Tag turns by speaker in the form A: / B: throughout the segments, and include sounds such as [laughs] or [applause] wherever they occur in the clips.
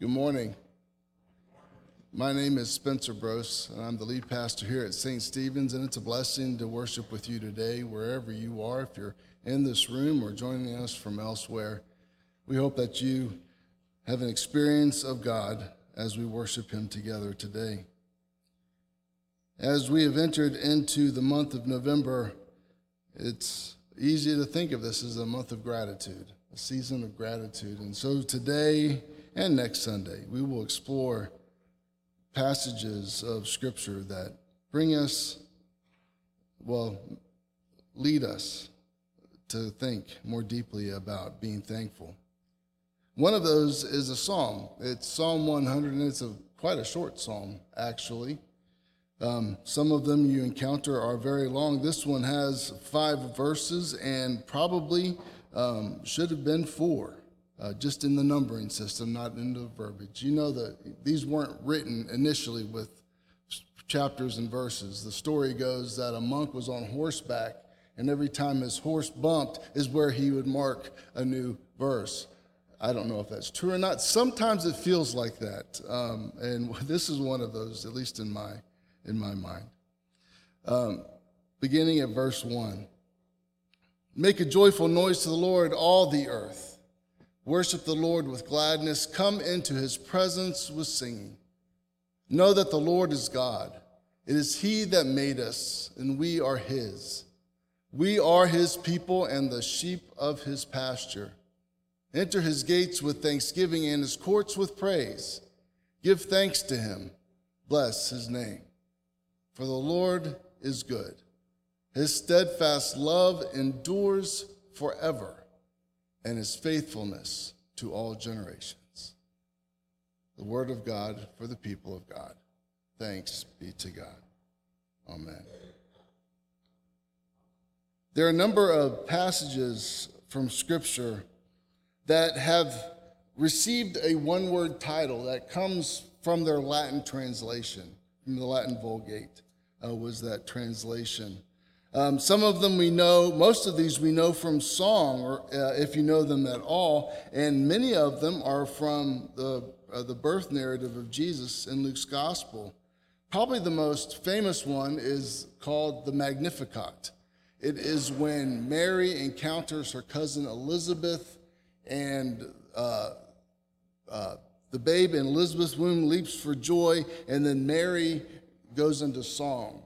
A: Good morning. My name is Spencer Brose, and I'm the lead pastor here at St. Stephen's, and it's a blessing to worship with you today, wherever you are. If you're in this room or joining us from elsewhere, we hope that you have an experience of God as we worship Him together today. As we have entered into the month of November, it's easy to think of this as a month of gratitude, a season of gratitude. And so today and next Sunday, we will explore passages of Scripture that bring us, well, lead us to think more deeply about being thankful. One of those is a psalm. It's Psalm 100, and it's a, quite a short psalm, actually. Um, some of them you encounter are very long. This one has five verses and probably um, should have been four, uh, just in the numbering system, not in the verbiage. You know that these weren't written initially with chapters and verses. The story goes that a monk was on horseback, and every time his horse bumped is where he would mark a new verse. I don't know if that's true or not. Sometimes it feels like that. Um, and [laughs] this is one of those, at least in my in my mind. Um, beginning at verse 1 Make a joyful noise to the Lord, all the earth. Worship the Lord with gladness. Come into his presence with singing. Know that the Lord is God. It is he that made us, and we are his. We are his people and the sheep of his pasture. Enter his gates with thanksgiving and his courts with praise. Give thanks to him. Bless his name. For the Lord is good. His steadfast love endures forever, and his faithfulness to all generations. The word of God for the people of God. Thanks be to God. Amen. There are a number of passages from Scripture that have received a one word title that comes from their Latin translation, from the Latin Vulgate uh, was that translation. Um, some of them we know, most of these we know from song, or uh, if you know them at all, and many of them are from the, uh, the birth narrative of Jesus in Luke's gospel. Probably the most famous one is called the Magnificat. It is when Mary encounters her cousin Elizabeth, and uh, uh, the babe in Elizabeth's womb leaps for joy, and then Mary goes into song.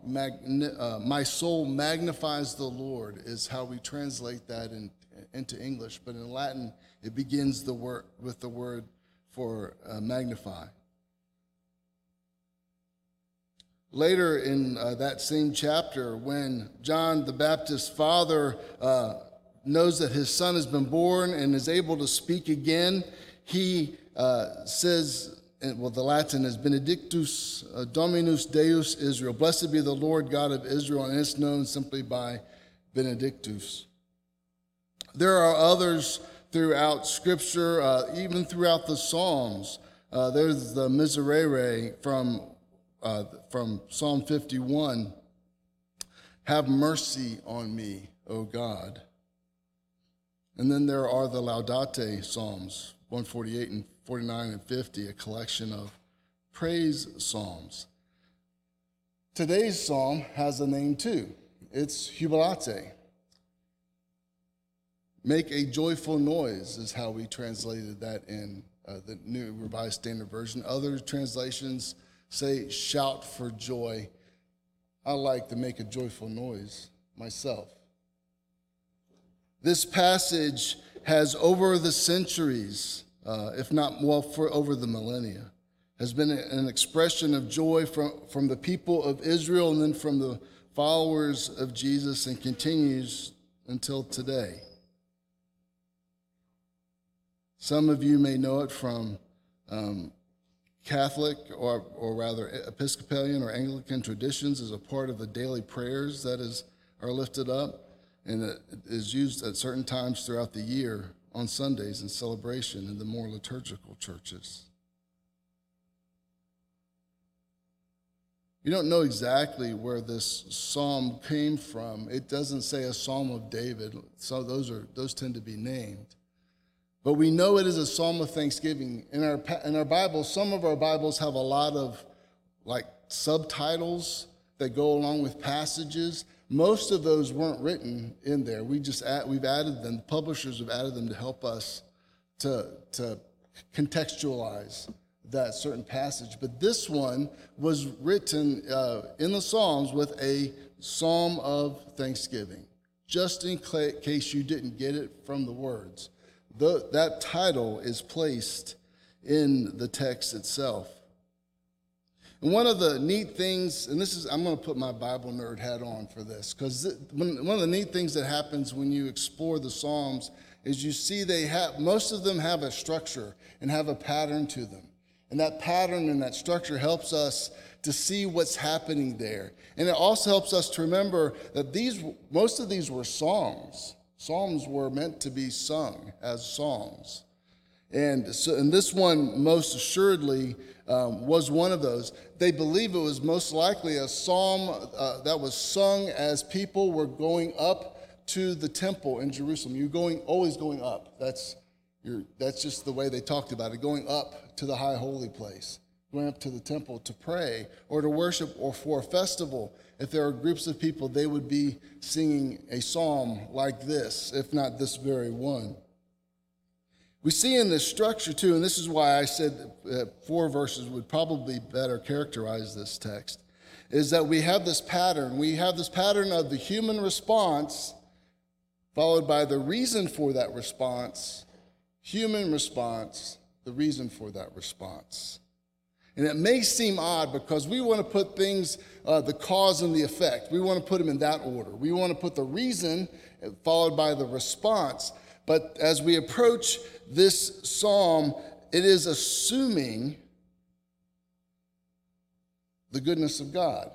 A: uh, my soul magnifies the Lord is how we translate that in, into English, but in Latin it begins the word with the word for uh, magnify. Later in uh, that same chapter, when John the Baptist's father uh, knows that his son has been born and is able to speak again, he uh, says well, the Latin is Benedictus uh, Dominus Deus Israel. Blessed be the Lord God of Israel, and it's known simply by Benedictus. There are others throughout Scripture, uh, even throughout the Psalms. Uh, there's the Miserere from, uh, from Psalm 51. Have mercy on me, O God. And then there are the Laudate Psalms, 148 and 49 and 50, a collection of praise psalms. Today's psalm has a name too. It's Jubilate. Make a joyful noise is how we translated that in uh, the New Revised Standard Version. Other translations say shout for joy. I like to make a joyful noise myself. This passage has, over the centuries, uh, if not well, for over the millennia, has been an expression of joy from, from the people of Israel and then from the followers of Jesus and continues until today. Some of you may know it from um, Catholic or, or rather Episcopalian or Anglican traditions as a part of the daily prayers that is, are lifted up and it is used at certain times throughout the year on Sundays in celebration in the more liturgical churches. We don't know exactly where this psalm came from. It doesn't say a psalm of David, so those are those tend to be named. But we know it is a psalm of thanksgiving. In our, in our Bibles, some of our Bibles have a lot of like subtitles that go along with passages. Most of those weren't written in there. We just add, we've added them. The publishers have added them to help us to, to contextualize that certain passage. But this one was written uh, in the Psalms with a psalm of thanksgiving, just in case you didn't get it from the words. The, that title is placed in the text itself. One of the neat things, and this is, I'm going to put my Bible nerd hat on for this, because one of the neat things that happens when you explore the Psalms is you see they have, most of them have a structure and have a pattern to them. And that pattern and that structure helps us to see what's happening there. And it also helps us to remember that these, most of these were songs. Psalms were meant to be sung as songs. And, so, and this one, most assuredly, um, was one of those. They believe it was most likely a psalm uh, that was sung as people were going up to the temple in Jerusalem. You're going, always going up. That's, your, that's just the way they talked about it, going up to the high holy place, going up to the temple to pray or to worship or for a festival. If there are groups of people, they would be singing a psalm like this, if not this very one. We see in this structure too, and this is why I said four verses would probably better characterize this text, is that we have this pattern. We have this pattern of the human response followed by the reason for that response, human response, the reason for that response. And it may seem odd because we want to put things, uh, the cause and the effect, we want to put them in that order. We want to put the reason followed by the response. But as we approach this psalm, it is assuming the goodness of God.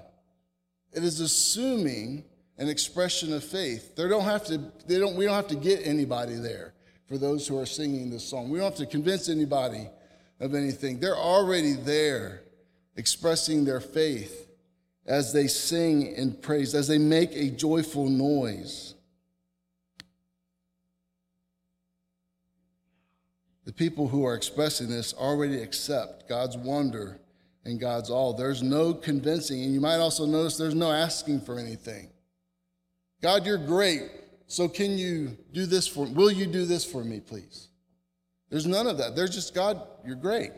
A: It is assuming an expression of faith. They don't have to, they don't, we don't have to get anybody there for those who are singing this song. We don't have to convince anybody of anything. They're already there expressing their faith as they sing in praise, as they make a joyful noise. The people who are expressing this already accept God's wonder and God's all. There's no convincing, and you might also notice there's no asking for anything. God, you're great, so can you do this for me? Will you do this for me, please? There's none of that. There's just, God, you're great.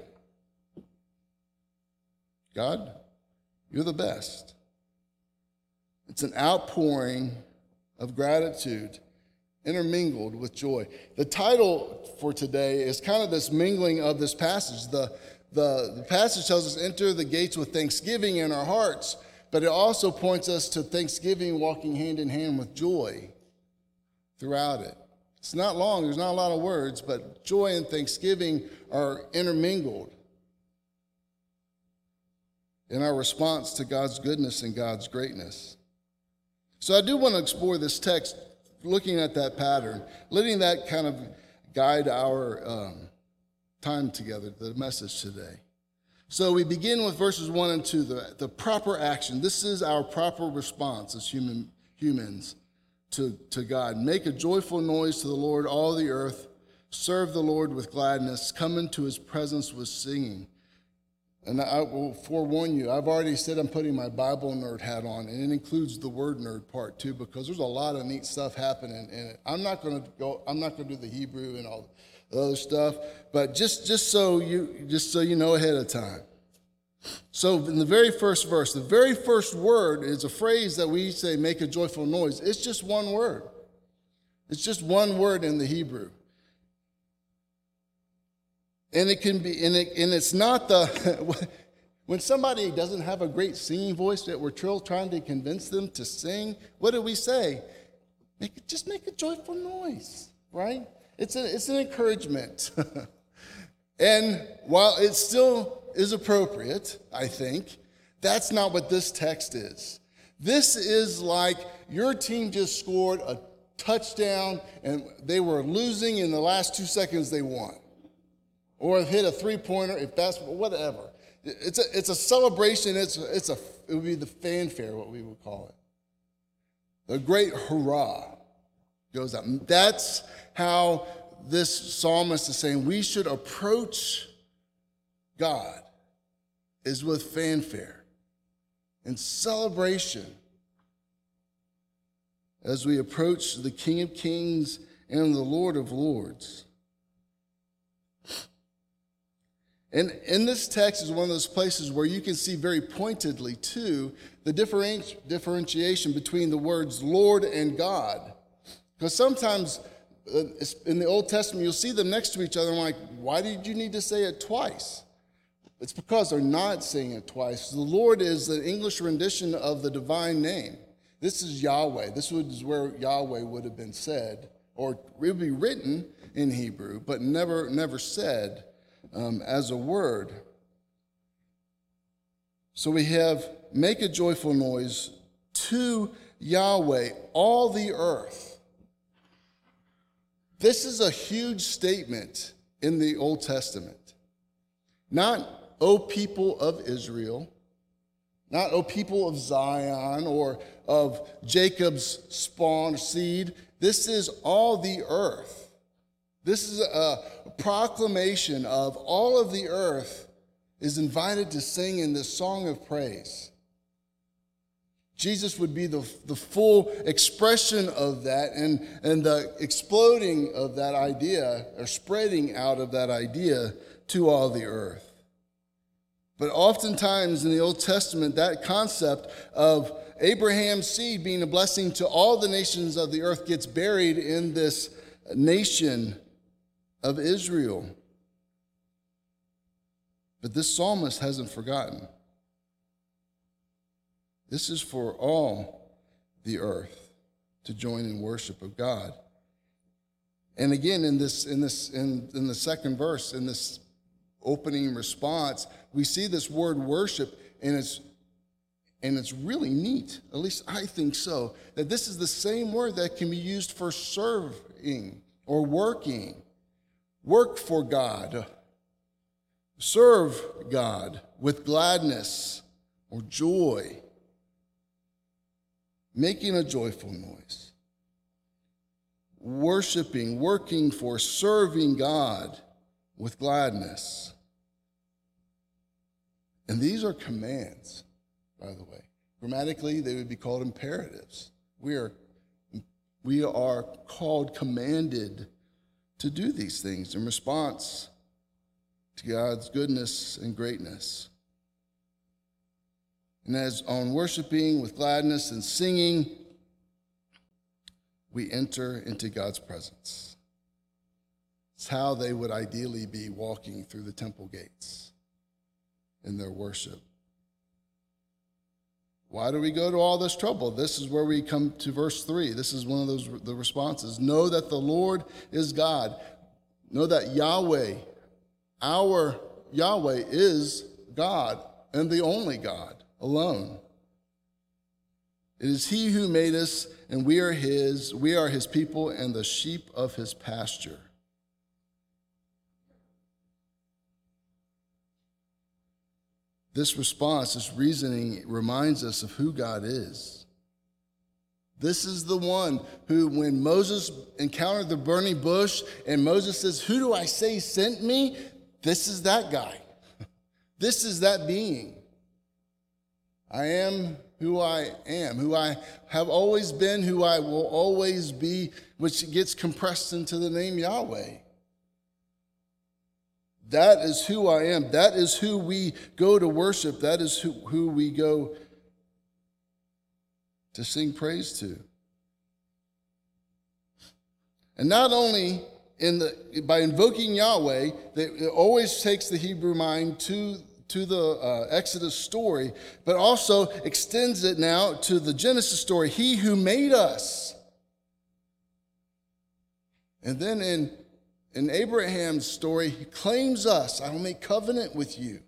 A: God, you're the best. It's an outpouring of gratitude intermingled with joy. The title for today is kind of this mingling of this passage. The, the, the passage tells us, enter the gates with thanksgiving in our hearts, but it also points us to thanksgiving walking hand in hand with joy throughout it. It's not long, there's not a lot of words, but joy and thanksgiving are intermingled in our response to God's goodness and God's greatness. So I do want to explore this text looking at that pattern, letting that kind of guide our um, time together, the message today. So we begin with verses one and two, the, the proper action. This is our proper response as human, humans to, to God. Make a joyful noise to the Lord, all the earth. Serve the Lord with gladness. Come into his presence with singing. And I will forewarn you, I've already said I'm putting my Bible nerd hat on, and it includes the word nerd part too, because there's a lot of neat stuff happening in it. I'm not going to go, I'm not to do the Hebrew and all the other stuff, but just, just so you just so you know ahead of time. So in the very first verse, the very first word is a phrase that we say make a joyful noise. It's just one word. It's just one word in the Hebrew. And it can be, and, it, and it's not the, [laughs] when somebody doesn't have a great singing voice that we're trying to convince them to sing, what do we say? Make, just make a joyful noise, right? It's, a, it's an encouragement. [laughs] and while it still is appropriate, I think, that's not what this text is. This is like your team just scored a touchdown and they were losing in the last two seconds they won or hit a three pointer, if that's whatever. It's a, it's a celebration. It's, it's a, it would be the fanfare, what we would call it. The great hurrah goes up. That's how this psalmist is saying we should approach God is with fanfare and celebration as we approach the King of Kings and the Lord of Lords. And in this text is one of those places where you can see very pointedly, too, the differentiation between the words Lord and God. Because sometimes uh, in the Old Testament, you'll see them next to each other. And I'm like, why did you need to say it twice? It's because they're not saying it twice. The Lord is the English rendition of the divine name. This is Yahweh. This is where Yahweh would have been said, or it would be written in Hebrew, but never, never said um, as a word. So we have make a joyful noise to Yahweh, all the earth. This is a huge statement in the Old Testament. Not, O people of Israel, not, O people of Zion or of Jacob's spawn seed. This is all the earth. This is a proclamation of all of the earth is invited to sing in this song of praise. Jesus would be the, the full expression of that and, and the exploding of that idea or spreading out of that idea to all the earth. But oftentimes in the Old Testament, that concept of Abraham's seed being a blessing to all the nations of the earth gets buried in this nation of Israel. But this psalmist hasn't forgotten. This is for all the earth to join in worship of God. And again, in this, in this, in, in the second verse, in this opening response, we see this word worship, and it's and it's really neat, at least I think so, that this is the same word that can be used for serving or working. Work for God. Serve God with gladness or joy. Making a joyful noise. Worshiping, working for, serving God with gladness. And these are commands, by the way. Grammatically, they would be called imperatives. We are, we are called, commanded to do these things in response to God's goodness and greatness. And as on worshiping with gladness and singing, we enter into God's presence. It's how they would ideally be walking through the temple gates in their worship. Why do we go to all this trouble? This is where we come to verse 3. This is one of those the responses. Know that the Lord is God. Know that Yahweh, our Yahweh is God and the only God alone. It is he who made us and we are his. We are his people and the sheep of his pasture. This response, this reasoning reminds us of who God is. This is the one who, when Moses encountered the burning bush and Moses says, Who do I say sent me? This is that guy. [laughs] This is that being. I am who I am, who I have always been, who I will always be, which gets compressed into the name Yahweh. That is who I am. That is who we go to worship. That is who, who we go to sing praise to. And not only in the, by invoking Yahweh, it always takes the Hebrew mind to, to the uh, Exodus story, but also extends it now to the Genesis story. He who made us. And then in in Abraham's story, he claims us I will make covenant with you.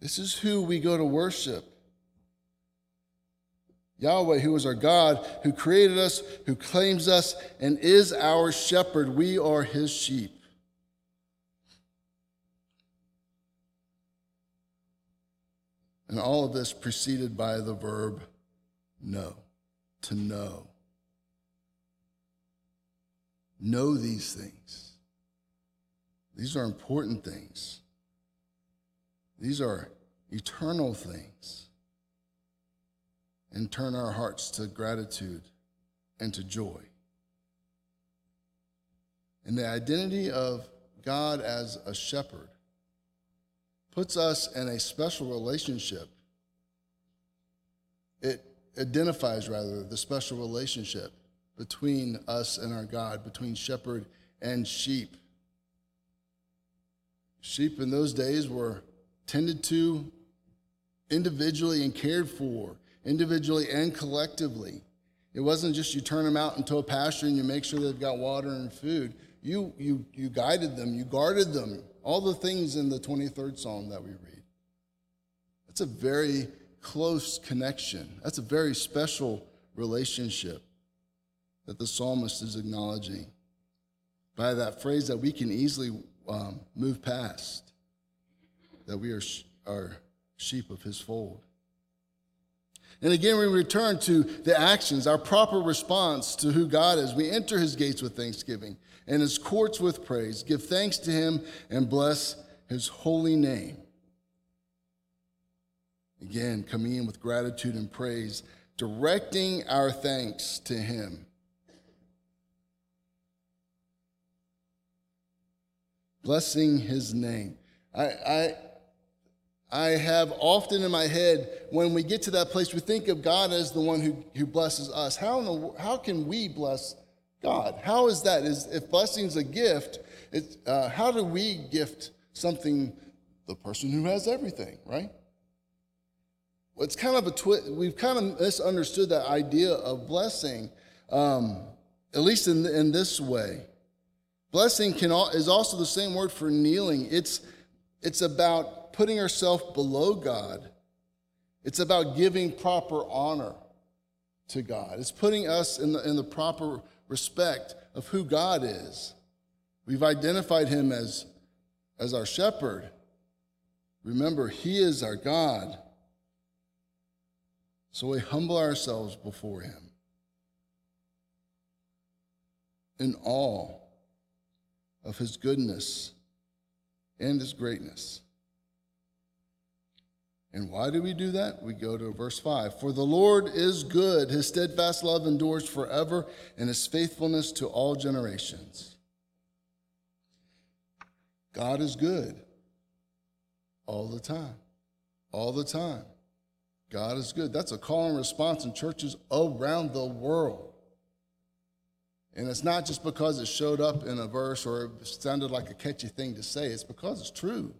A: This is who we go to worship. Yahweh, who is our God, who created us, who claims us, and is our shepherd. We are his sheep. And all of this preceded by the verb know, to know. Know these things. These are important things. These are eternal things. And turn our hearts to gratitude and to joy. And the identity of God as a shepherd puts us in a special relationship. It identifies, rather, the special relationship between us and our God, between shepherd and sheep. Sheep in those days were tended to individually and cared for, individually and collectively. It wasn't just you turn them out into a pasture and you make sure they've got water and food. You, you, you guided them, you guarded them, all the things in the 23rd Psalm that we read. That's a very close connection. That's a very special relationship that the psalmist is acknowledging by that phrase that we can easily um, move past, that we are, are sheep of his fold. And again, we return to the actions, our proper response to who God is. We enter his gates with thanksgiving and his courts with praise. Give thanks to him and bless his holy name. Again, coming in with gratitude and praise, directing our thanks to him. Blessing his name. I, I I have often in my head, when we get to that place, we think of God as the one who, who blesses us. How, the, how can we bless God? How is that? Is, if blessing is a gift, uh, how do we gift something the person who has everything, right? Well, it's kind of a twi- we've kind of misunderstood that idea of blessing, um, at least in, in this way. Blessing can is also the same word for kneeling. It's, it's about putting ourselves below God. It's about giving proper honor to God. It's putting us in the, in the proper respect of who God is. We've identified him as, as our shepherd. Remember, he is our God. So we humble ourselves before him in awe of his goodness and his greatness. And why do we do that? We go to verse 5. For the Lord is good, his steadfast love endures forever, and his faithfulness to all generations. God is good all the time. All the time. God is good. That's a call and response in churches around the world. And it's not just because it showed up in a verse or it sounded like a catchy thing to say, it's because it's true.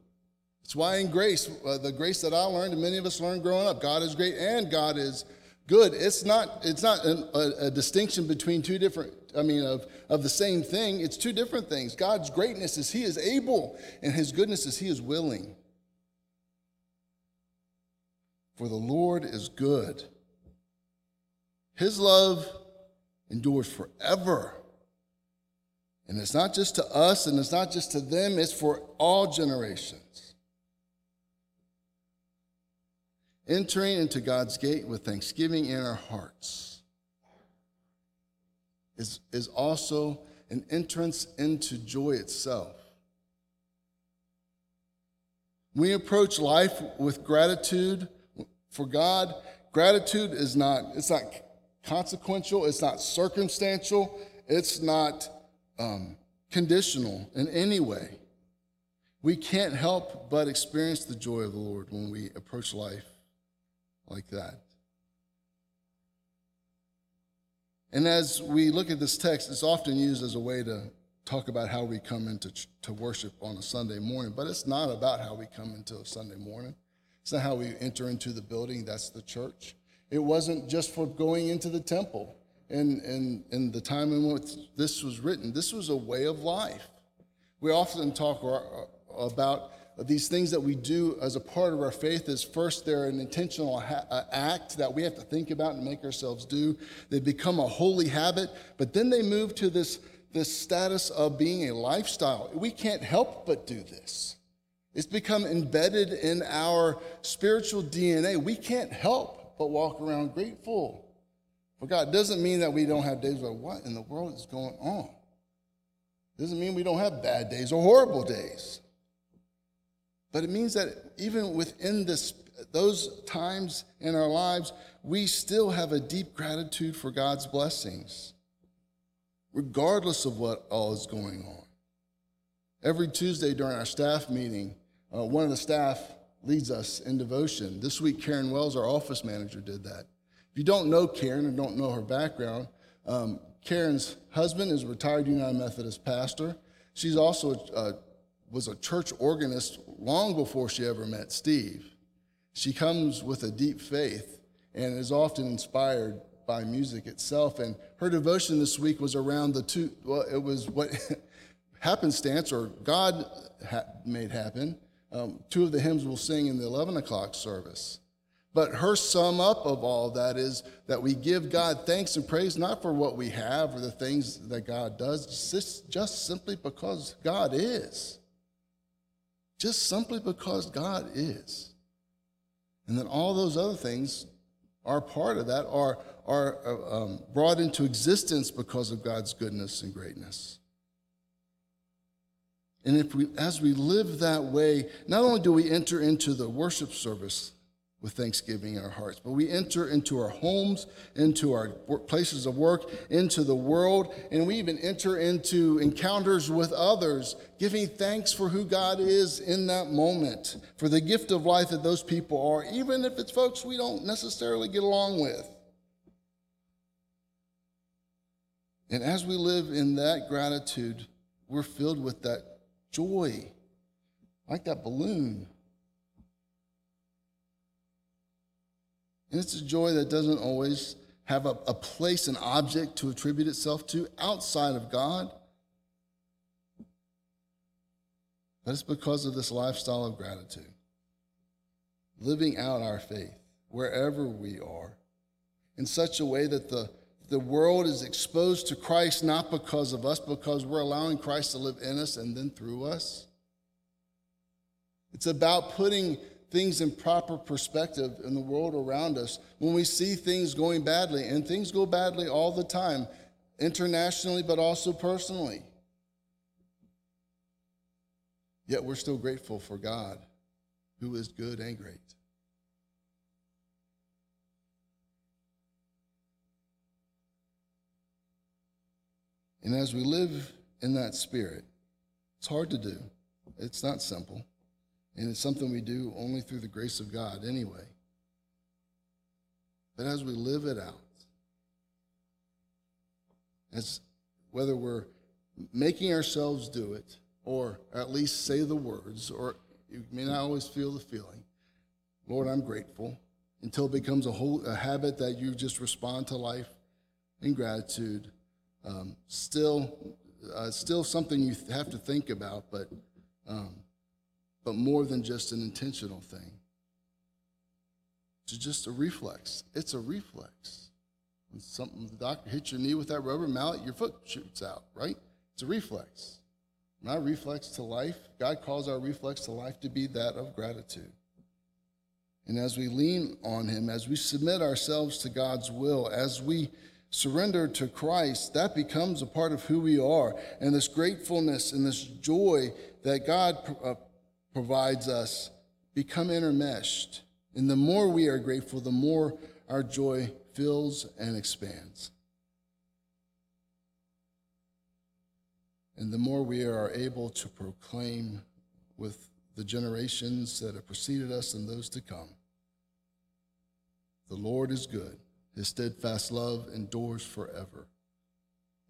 A: It's why in grace, uh, the grace that I learned and many of us learned growing up, God is great and God is good. It's not, it's not an, a, a, distinction between two different, I mean, of, of the same thing. It's two different things. God's greatness is He is able, and His goodness is He is willing. For the Lord is good. His love endures forever. And it's not just to us and it's not just to them, it's for all generations. entering into God's gate with thanksgiving in our hearts is, is also an entrance into joy itself. We approach life with gratitude for God. Gratitude is not, it's not consequential, it's not circumstantial, it's not um, conditional in any way. We can't help but experience the joy of the Lord when we approach life like that. And as we look at this text, it's often used as a way to talk about how we come into to worship on a Sunday morning, but it's not about how we come into a Sunday morning. It's not how we enter into the building, that's the church. It wasn't just for going into the temple in the time in which this was written. This was a way of life. We often talk about these things that we do as a part of our faith is first they're an intentional ha- act that we have to think about and make ourselves do they become a holy habit but then they move to this this status of being a lifestyle we can't help but do this it's become embedded in our spiritual dna we can't help but walk around grateful for god doesn't mean that we don't have days where what in the world is going on Doesn't mean we don't have bad days or horrible days. But it means that even within this, those times in our lives, we still have a deep gratitude for God's blessings, regardless of what all is going on. Every Tuesday during our staff meeting, uh, one of the staff leads us in devotion. This week, Karen Wells, our office manager, did that. If you don't know Karen or don't know her background, um, Karen's husband is a retired United Methodist pastor. She's also a, was a church organist long before she ever met Steve. She comes with a deep faith and is often inspired by music itself. And her devotion this week was around the two, well, it was what [laughs] happenstance or God ha- made happen. Um, two of the hymns we'll sing in the 11 o'clock service. But her sum up of all that is that we give God thanks and praise not for what we have or the things that God does, just, just simply because God is. Just simply because God is. And then all those other things are part of that, are, are uh, um, brought into existence because of God's goodness and greatness. And if we, as we live that way, not only do we enter into the worship service with thanksgiving in our hearts. But we enter into our homes, into our places of work, into the world, and we even enter into encounters with others, giving thanks for who God is in that moment, for the gift of life that those people are, even if it's folks we don't necessarily get along with. And as we live in that gratitude, we're filled with that joy, like that balloon And it's a joy that doesn't always have a, a place, an object to attribute itself to outside of God. But it's because of this lifestyle of gratitude, living out our faith wherever we are in such a way that the, the world is exposed to Christ not because of us, because we're allowing Christ to live in us and then through us. It's about putting things in proper perspective in the world around us, when we see things going badly, and things go badly all the time, internationally, but also personally. Yet we're still grateful for God, who is good and great. And as we live in that spirit, it's hard to do. It's not simple. And it's something we do only through the grace of God anyway. But as we live it out, as whether we're making ourselves do it or at least say the words, or you may not always feel the feeling, Lord, I'm grateful, until it becomes a, whole, a habit that you just respond to life in gratitude. Um, still, uh, still something you have to think about, but um, but more than just an intentional thing. It's just a reflex. It's a reflex. When something the doctor hits your knee with that rubber mallet, your foot shoots out, right? It's a reflex. My reflex to life, God calls our reflex to life to be that of gratitude. And as we lean on Him, as we submit ourselves to God's will, as we surrender to Christ, that becomes a part of who we are. And this gratefulness and this joy that God uh, provides us become intermeshed. And the more we are grateful, the more our joy fills and expands. And the more we are able to proclaim with the generations that have preceded us and those to come the Lord is good, his steadfast love endures forever,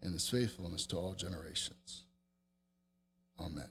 A: and his faithfulness to all generations. Amen.